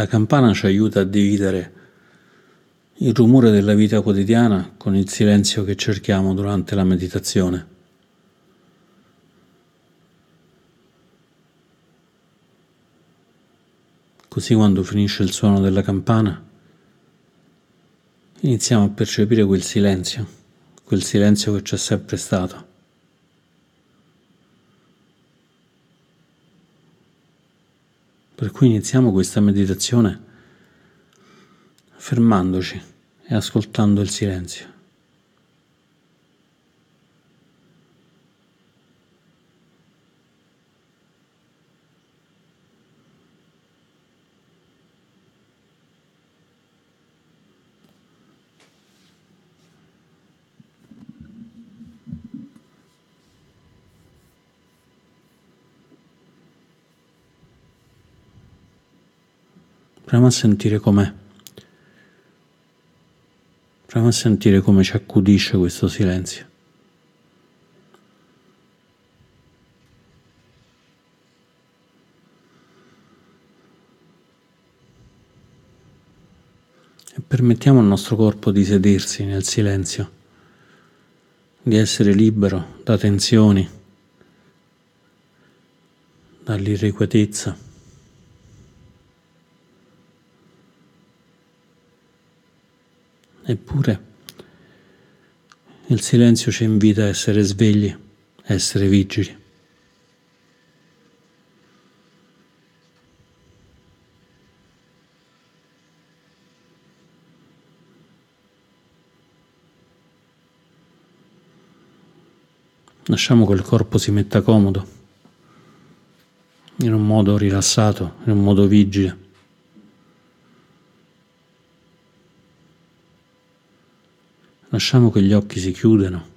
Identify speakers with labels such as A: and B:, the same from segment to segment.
A: La campana ci aiuta a dividere il rumore della vita quotidiana con il silenzio che cerchiamo durante la meditazione. Così quando finisce il suono della campana iniziamo a percepire quel silenzio, quel silenzio che c'è sempre stato. Per cui iniziamo questa meditazione fermandoci e ascoltando il silenzio. Proviamo a sentire com'è. Proviamo a sentire come ci accudisce questo silenzio. E permettiamo al nostro corpo di sedersi nel silenzio, di essere libero da tensioni, dall'irrequietezza. Eppure il silenzio ci invita a essere svegli, a essere vigili. Lasciamo che il corpo si metta comodo, in un modo rilassato, in un modo vigile. Lasciamo che gli occhi si chiudano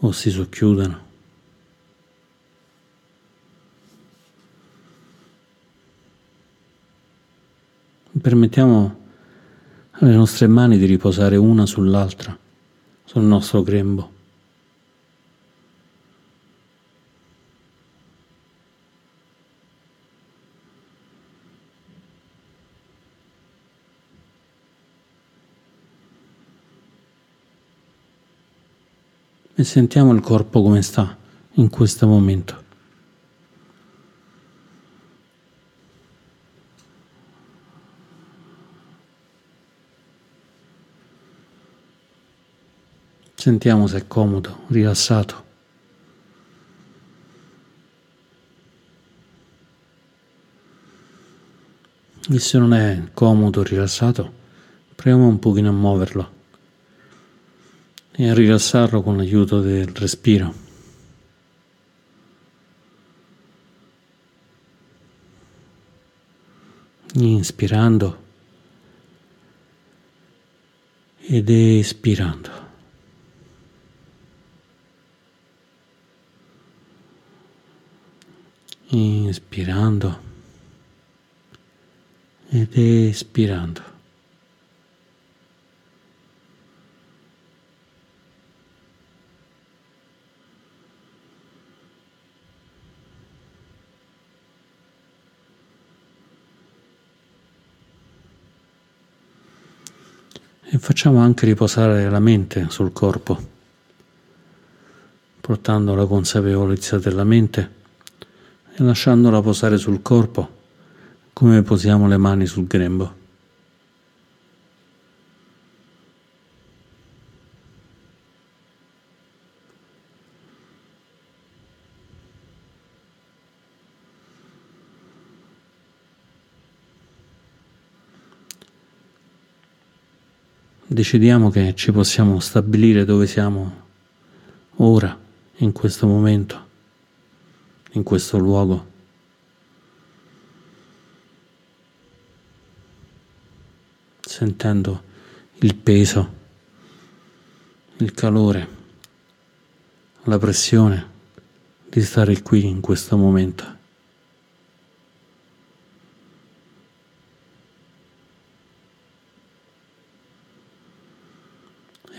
A: o si socchiudano. Permettiamo alle nostre mani di riposare una sull'altra, sul nostro grembo. E sentiamo il corpo come sta in questo momento. Sentiamo se è comodo, rilassato. E se non è comodo, rilassato, proviamo un pochino a muoverlo e a rilassarlo con l'aiuto del respiro. Inspirando ed espirando. Inspirando ed espirando. E facciamo anche riposare la mente sul corpo, portando la consapevolezza della mente e lasciandola posare sul corpo come posiamo le mani sul grembo. Decidiamo che ci possiamo stabilire dove siamo ora, in questo momento, in questo luogo. Sentendo il peso, il calore, la pressione di stare qui in questo momento.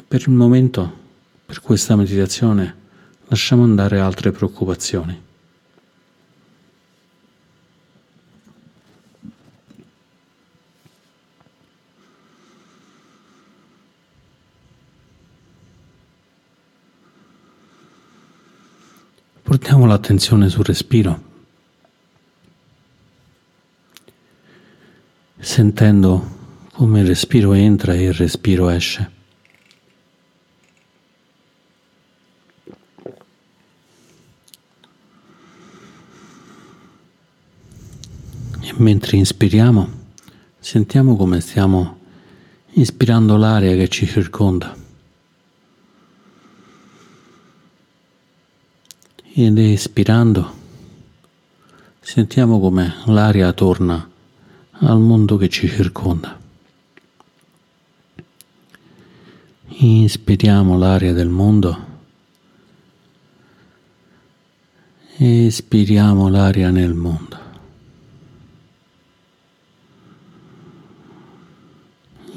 A: Per il momento, per questa meditazione, lasciamo andare altre preoccupazioni. Portiamo l'attenzione sul respiro, sentendo come il respiro entra e il respiro esce. Mentre inspiriamo, sentiamo come stiamo ispirando l'aria che ci circonda. ed espirando sentiamo come l'aria torna al mondo che ci circonda. Inspiriamo l'aria del mondo, espiriamo l'aria nel mondo.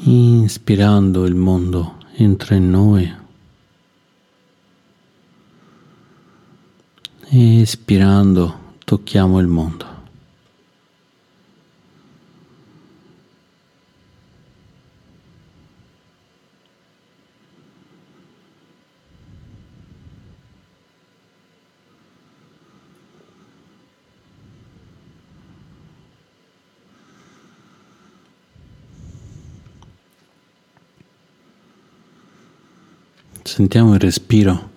A: Inspirando il mondo entra in noi. Espirando tocchiamo il mondo. Sentiamo il respiro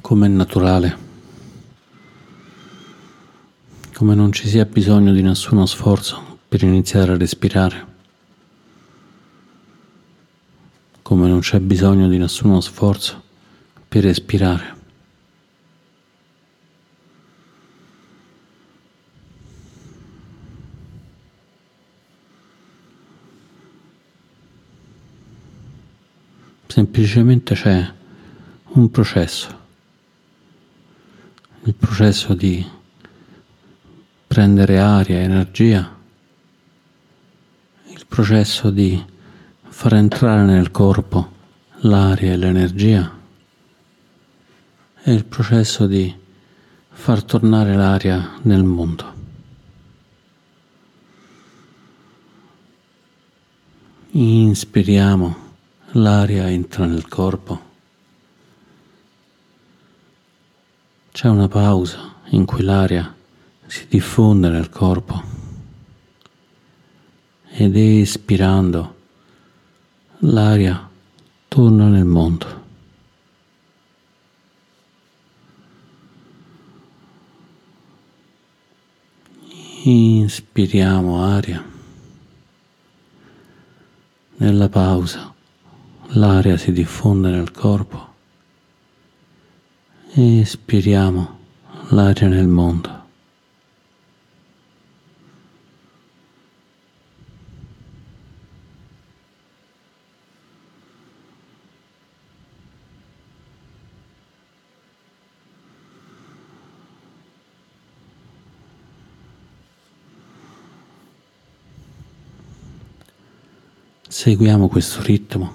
A: come è naturale come non ci sia bisogno di nessuno sforzo per iniziare a respirare, come non c'è bisogno di nessuno sforzo per respirare. Semplicemente c'è un processo, il processo di prendere aria, energia, il processo di far entrare nel corpo l'aria e l'energia è il processo di far tornare l'aria nel mondo. Inspiriamo, l'aria entra nel corpo. C'è una pausa in cui l'aria si diffonde nel corpo ed espirando l'aria torna nel mondo. Inspiriamo aria. Nella pausa l'aria si diffonde nel corpo. Espiriamo l'aria nel mondo. Seguiamo questo ritmo,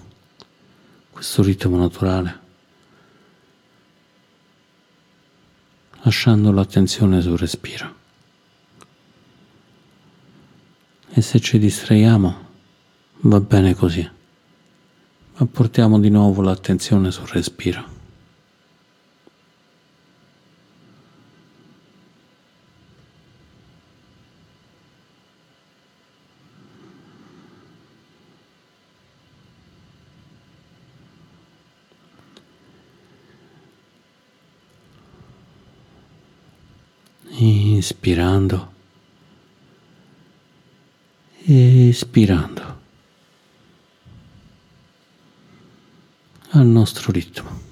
A: questo ritmo naturale, lasciando l'attenzione sul respiro. E se ci distraiamo, va bene così, ma portiamo di nuovo l'attenzione sul respiro. Inspirando, espirando al nostro ritmo.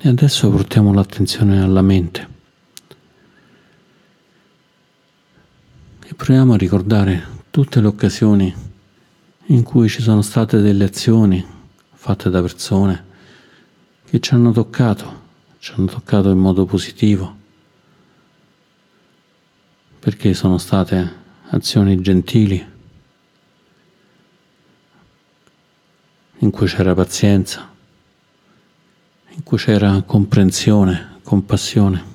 A: E adesso portiamo l'attenzione alla mente. Proviamo a ricordare tutte le occasioni in cui ci sono state delle azioni fatte da persone che ci hanno toccato, ci hanno toccato in modo positivo, perché sono state azioni gentili, in cui c'era pazienza, in cui c'era comprensione, compassione.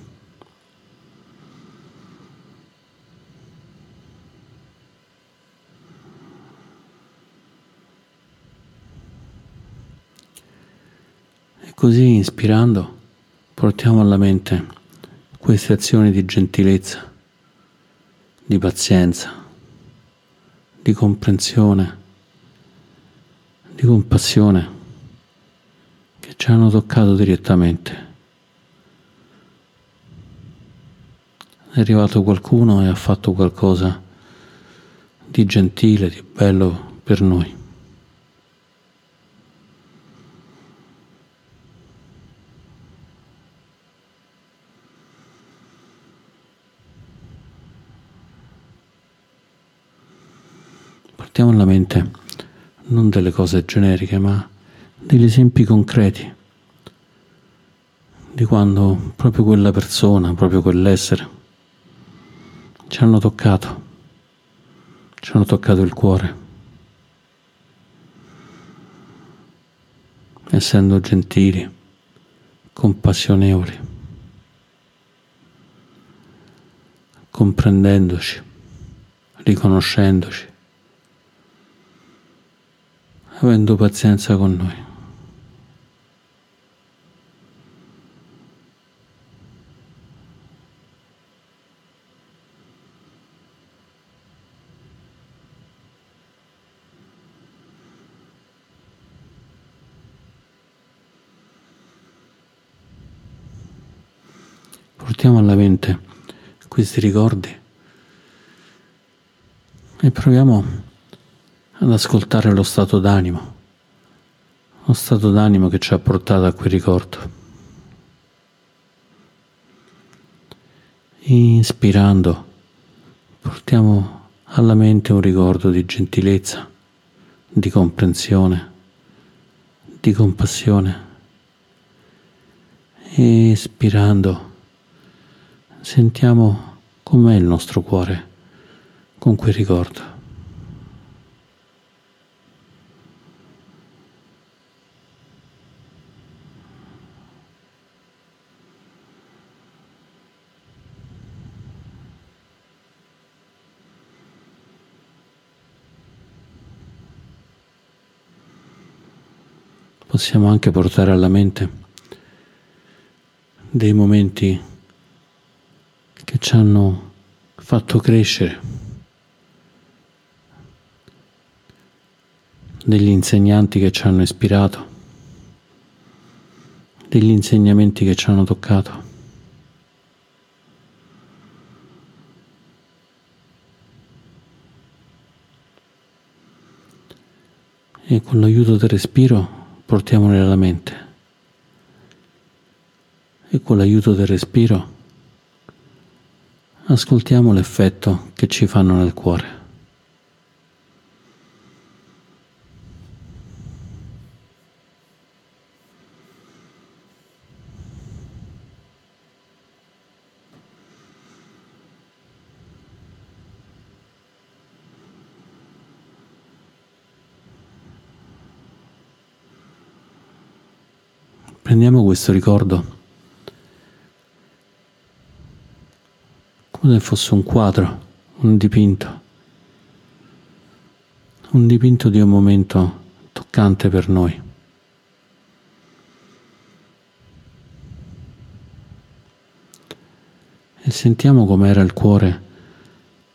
A: Così ispirando portiamo alla mente queste azioni di gentilezza, di pazienza, di comprensione, di compassione che ci hanno toccato direttamente. È arrivato qualcuno e ha fatto qualcosa di gentile, di bello per noi. Mente non delle cose generiche, ma degli esempi concreti di quando proprio quella persona, proprio quell'essere ci hanno toccato, ci hanno toccato il cuore. Essendo gentili, compassionevoli, comprendendoci, riconoscendoci, avendo pazienza con noi. portiamo alla mente questi ricordi e proviamo ad ascoltare lo stato d'animo, lo stato d'animo che ci ha portato a quel ricordo. Inspirando, portiamo alla mente un ricordo di gentilezza, di comprensione, di compassione. Espirando, sentiamo com'è il nostro cuore con quel ricordo. Possiamo anche portare alla mente dei momenti che ci hanno fatto crescere, degli insegnanti che ci hanno ispirato, degli insegnamenti che ci hanno toccato. E con l'aiuto del respiro portiamoli alla mente. E con l'aiuto del respiro ascoltiamo l'effetto che ci fanno nel cuore. Prendiamo questo ricordo come se fosse un quadro, un dipinto, un dipinto di un momento toccante per noi. E sentiamo com'era il cuore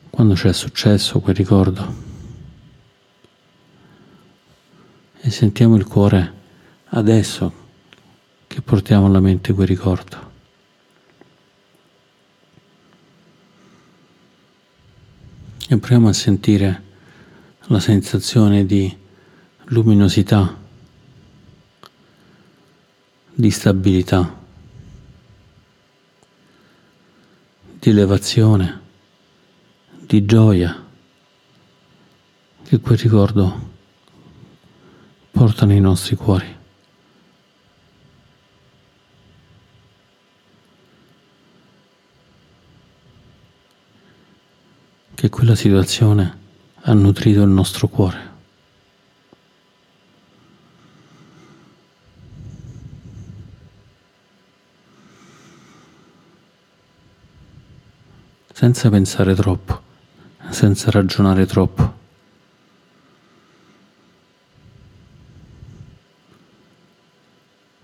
A: quando ci è successo quel ricordo. E sentiamo il cuore adesso che portiamo alla mente quel ricordo. e proviamo a sentire la sensazione di luminosità, di stabilità, di elevazione, di gioia che quel ricordo porta nei nostri cuori. Che quella situazione ha nutrito il nostro cuore. Senza pensare troppo, senza ragionare troppo.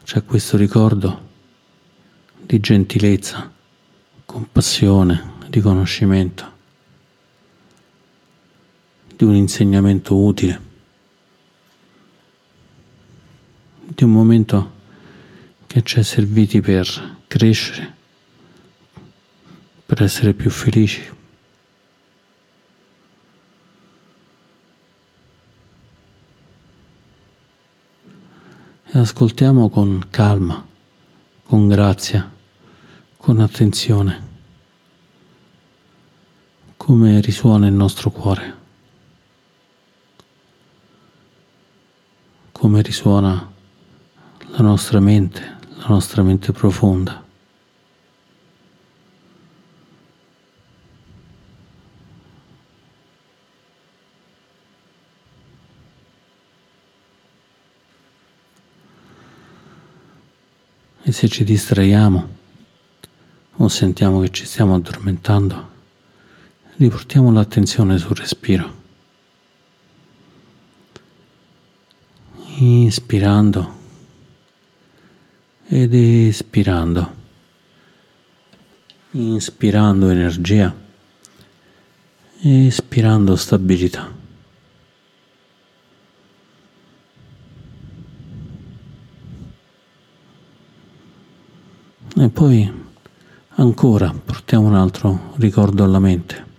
A: c'è questo ricordo di gentilezza, compassione, riconoscimento, di un insegnamento utile, di un momento che ci è serviti per crescere, per essere più felici. E ascoltiamo con calma, con grazia, con attenzione, come risuona il nostro cuore, come risuona la nostra mente, la nostra mente profonda. E se ci distraiamo o sentiamo che ci stiamo addormentando, riportiamo l'attenzione sul respiro. Inspirando ed espirando. Inspirando energia, espirando stabilità. E poi ancora portiamo un altro ricordo alla mente.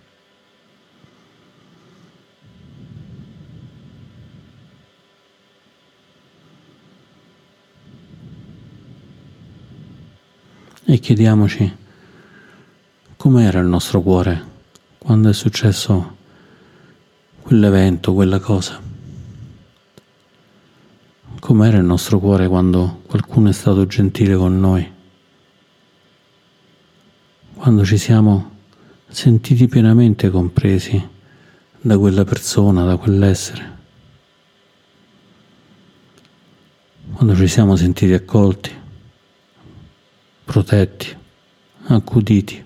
A: E chiediamoci com'era il nostro cuore quando è successo quell'evento, quella cosa. Com'era il nostro cuore quando qualcuno è stato gentile con noi? Quando ci siamo sentiti pienamente compresi da quella persona, da quell'essere, quando ci siamo sentiti accolti, protetti, accuditi.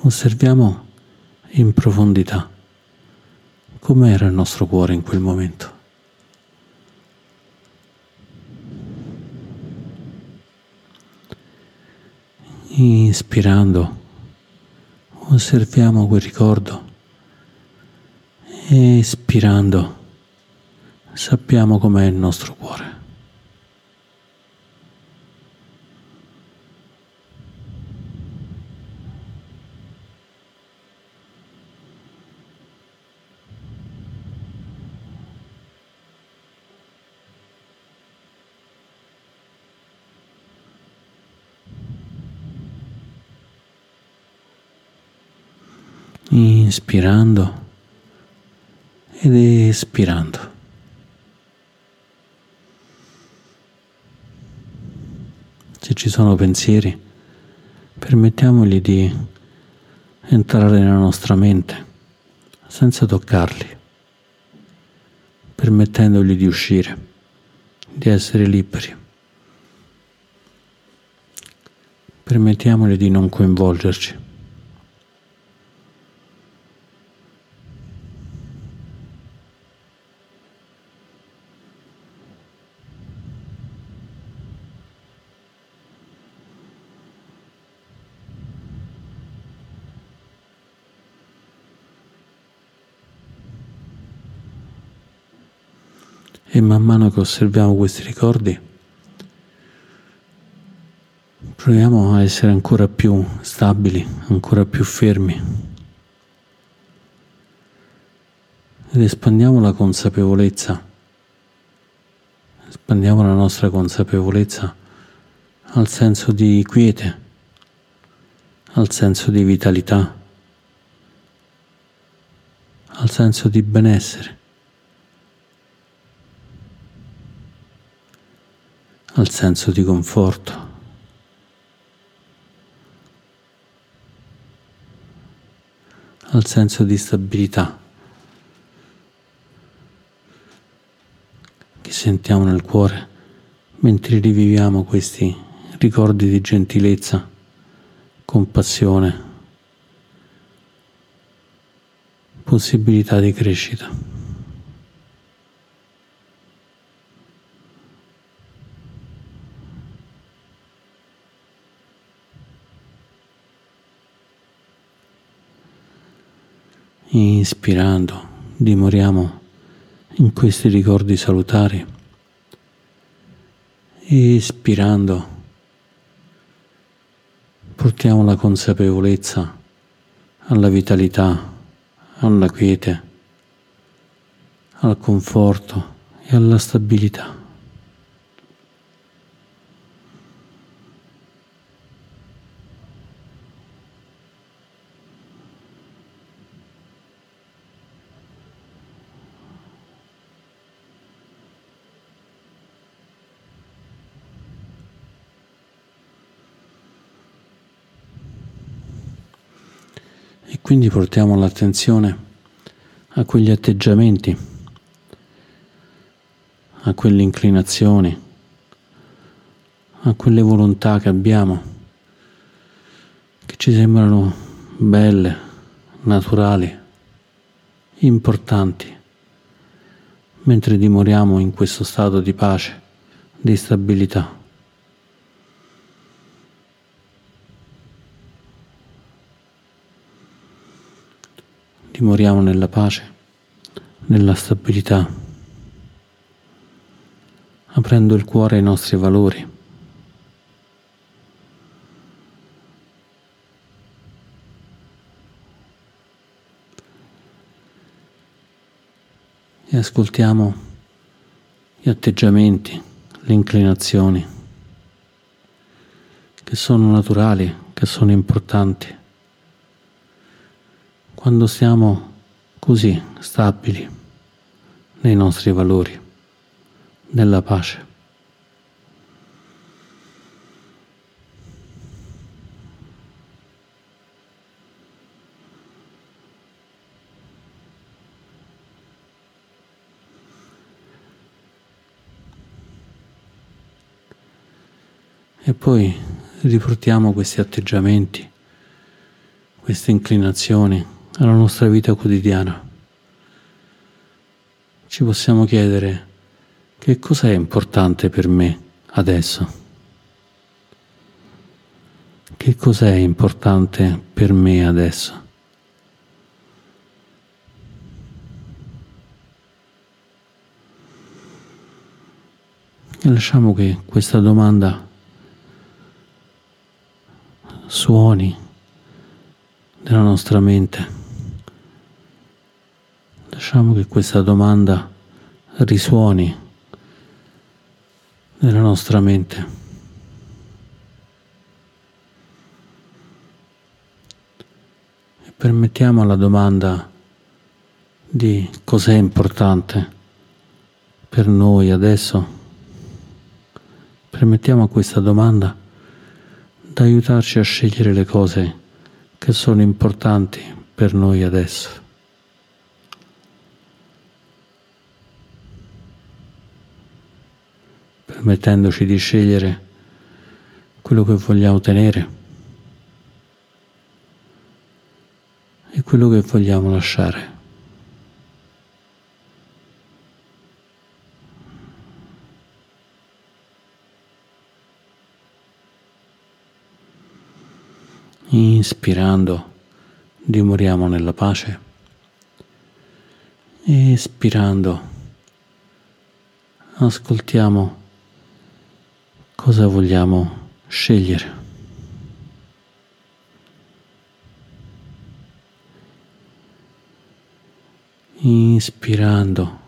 A: Osserviamo in profondità com'era il nostro cuore in quel momento. Inspirando, osserviamo quel ricordo. Espirando, sappiamo com'è il nostro cuore. inspirando ed espirando. Se ci sono pensieri, permettiamogli di entrare nella nostra mente senza toccarli, permettendogli di uscire, di essere liberi. Permettiamogli di non coinvolgerci. E man mano che osserviamo questi ricordi, proviamo a essere ancora più stabili, ancora più fermi. Ed espandiamo la consapevolezza, espandiamo la nostra consapevolezza al senso di quiete, al senso di vitalità, al senso di benessere. Al senso di conforto. al senso di stabilità che sentiamo nel cuore mentre riviviamo questi ricordi di gentilezza, compassione, possibilità di crescita. Inspirando, dimoriamo in questi ricordi salutari. Espirando, portiamo la consapevolezza alla vitalità alla quiete, al conforto e alla stabilità. E quindi portiamo l'attenzione a quegli atteggiamenti, a quelle inclinazioni, a quelle volontà che abbiamo, che ci sembrano belle, naturali, importanti, mentre dimoriamo in questo stato di pace, di stabilità. Dimoriamo nella pace, nella stabilità, aprendo il cuore ai nostri valori. E ascoltiamo gli atteggiamenti, le inclinazioni che sono naturali, che sono importanti quando siamo così stabili nei nostri valori, nella pace. E poi riportiamo questi atteggiamenti, queste inclinazioni alla nostra vita quotidiana. Ci possiamo chiedere che cosa è importante per me adesso? Che cosa è importante per me adesso? E lasciamo che questa domanda suoni nella nostra mente. Lasciamo che questa domanda risuoni nella nostra mente. E permettiamo alla domanda di cos'è importante per noi adesso. Permettiamo a questa domanda di aiutarci a scegliere le cose che sono importanti per noi adesso. Permettendoci di scegliere quello che vogliamo tenere e quello che vogliamo lasciare. Inspirando dimoriamo nella pace. Espirando ascoltiamo cosa vogliamo scegliere. Inspirando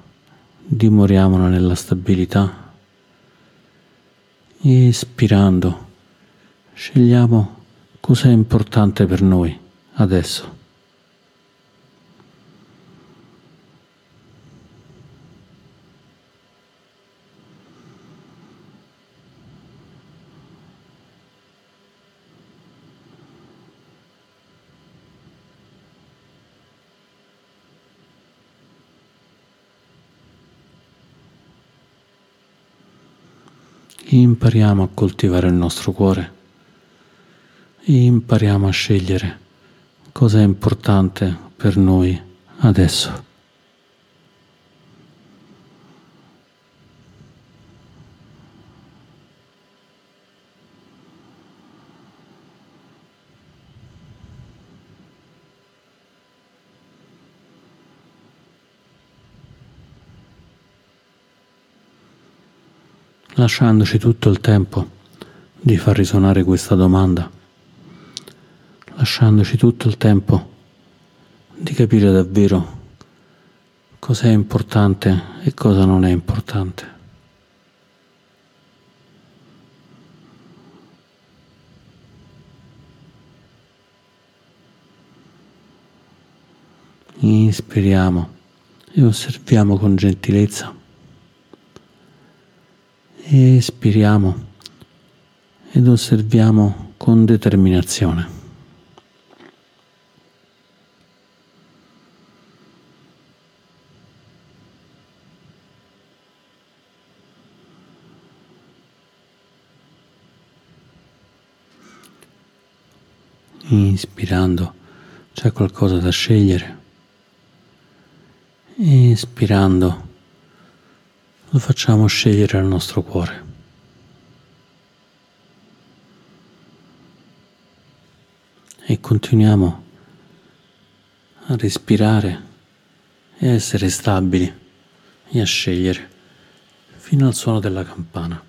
A: dimoriamo nella stabilità. Espirando scegliamo cosa è importante per noi adesso. Impariamo a coltivare il nostro cuore impariamo a scegliere cosa è importante per noi adesso. Lasciandoci tutto il tempo di far risuonare questa domanda, lasciandoci tutto il tempo di capire davvero cosa è importante e cosa non è importante. Inspiriamo e osserviamo con gentilezza espiriamo ed osserviamo con determinazione. Inspirando c'è qualcosa da scegliere. Espirando lo facciamo scegliere al nostro cuore. E continuiamo a respirare e a essere stabili e a scegliere fino al suono della campana.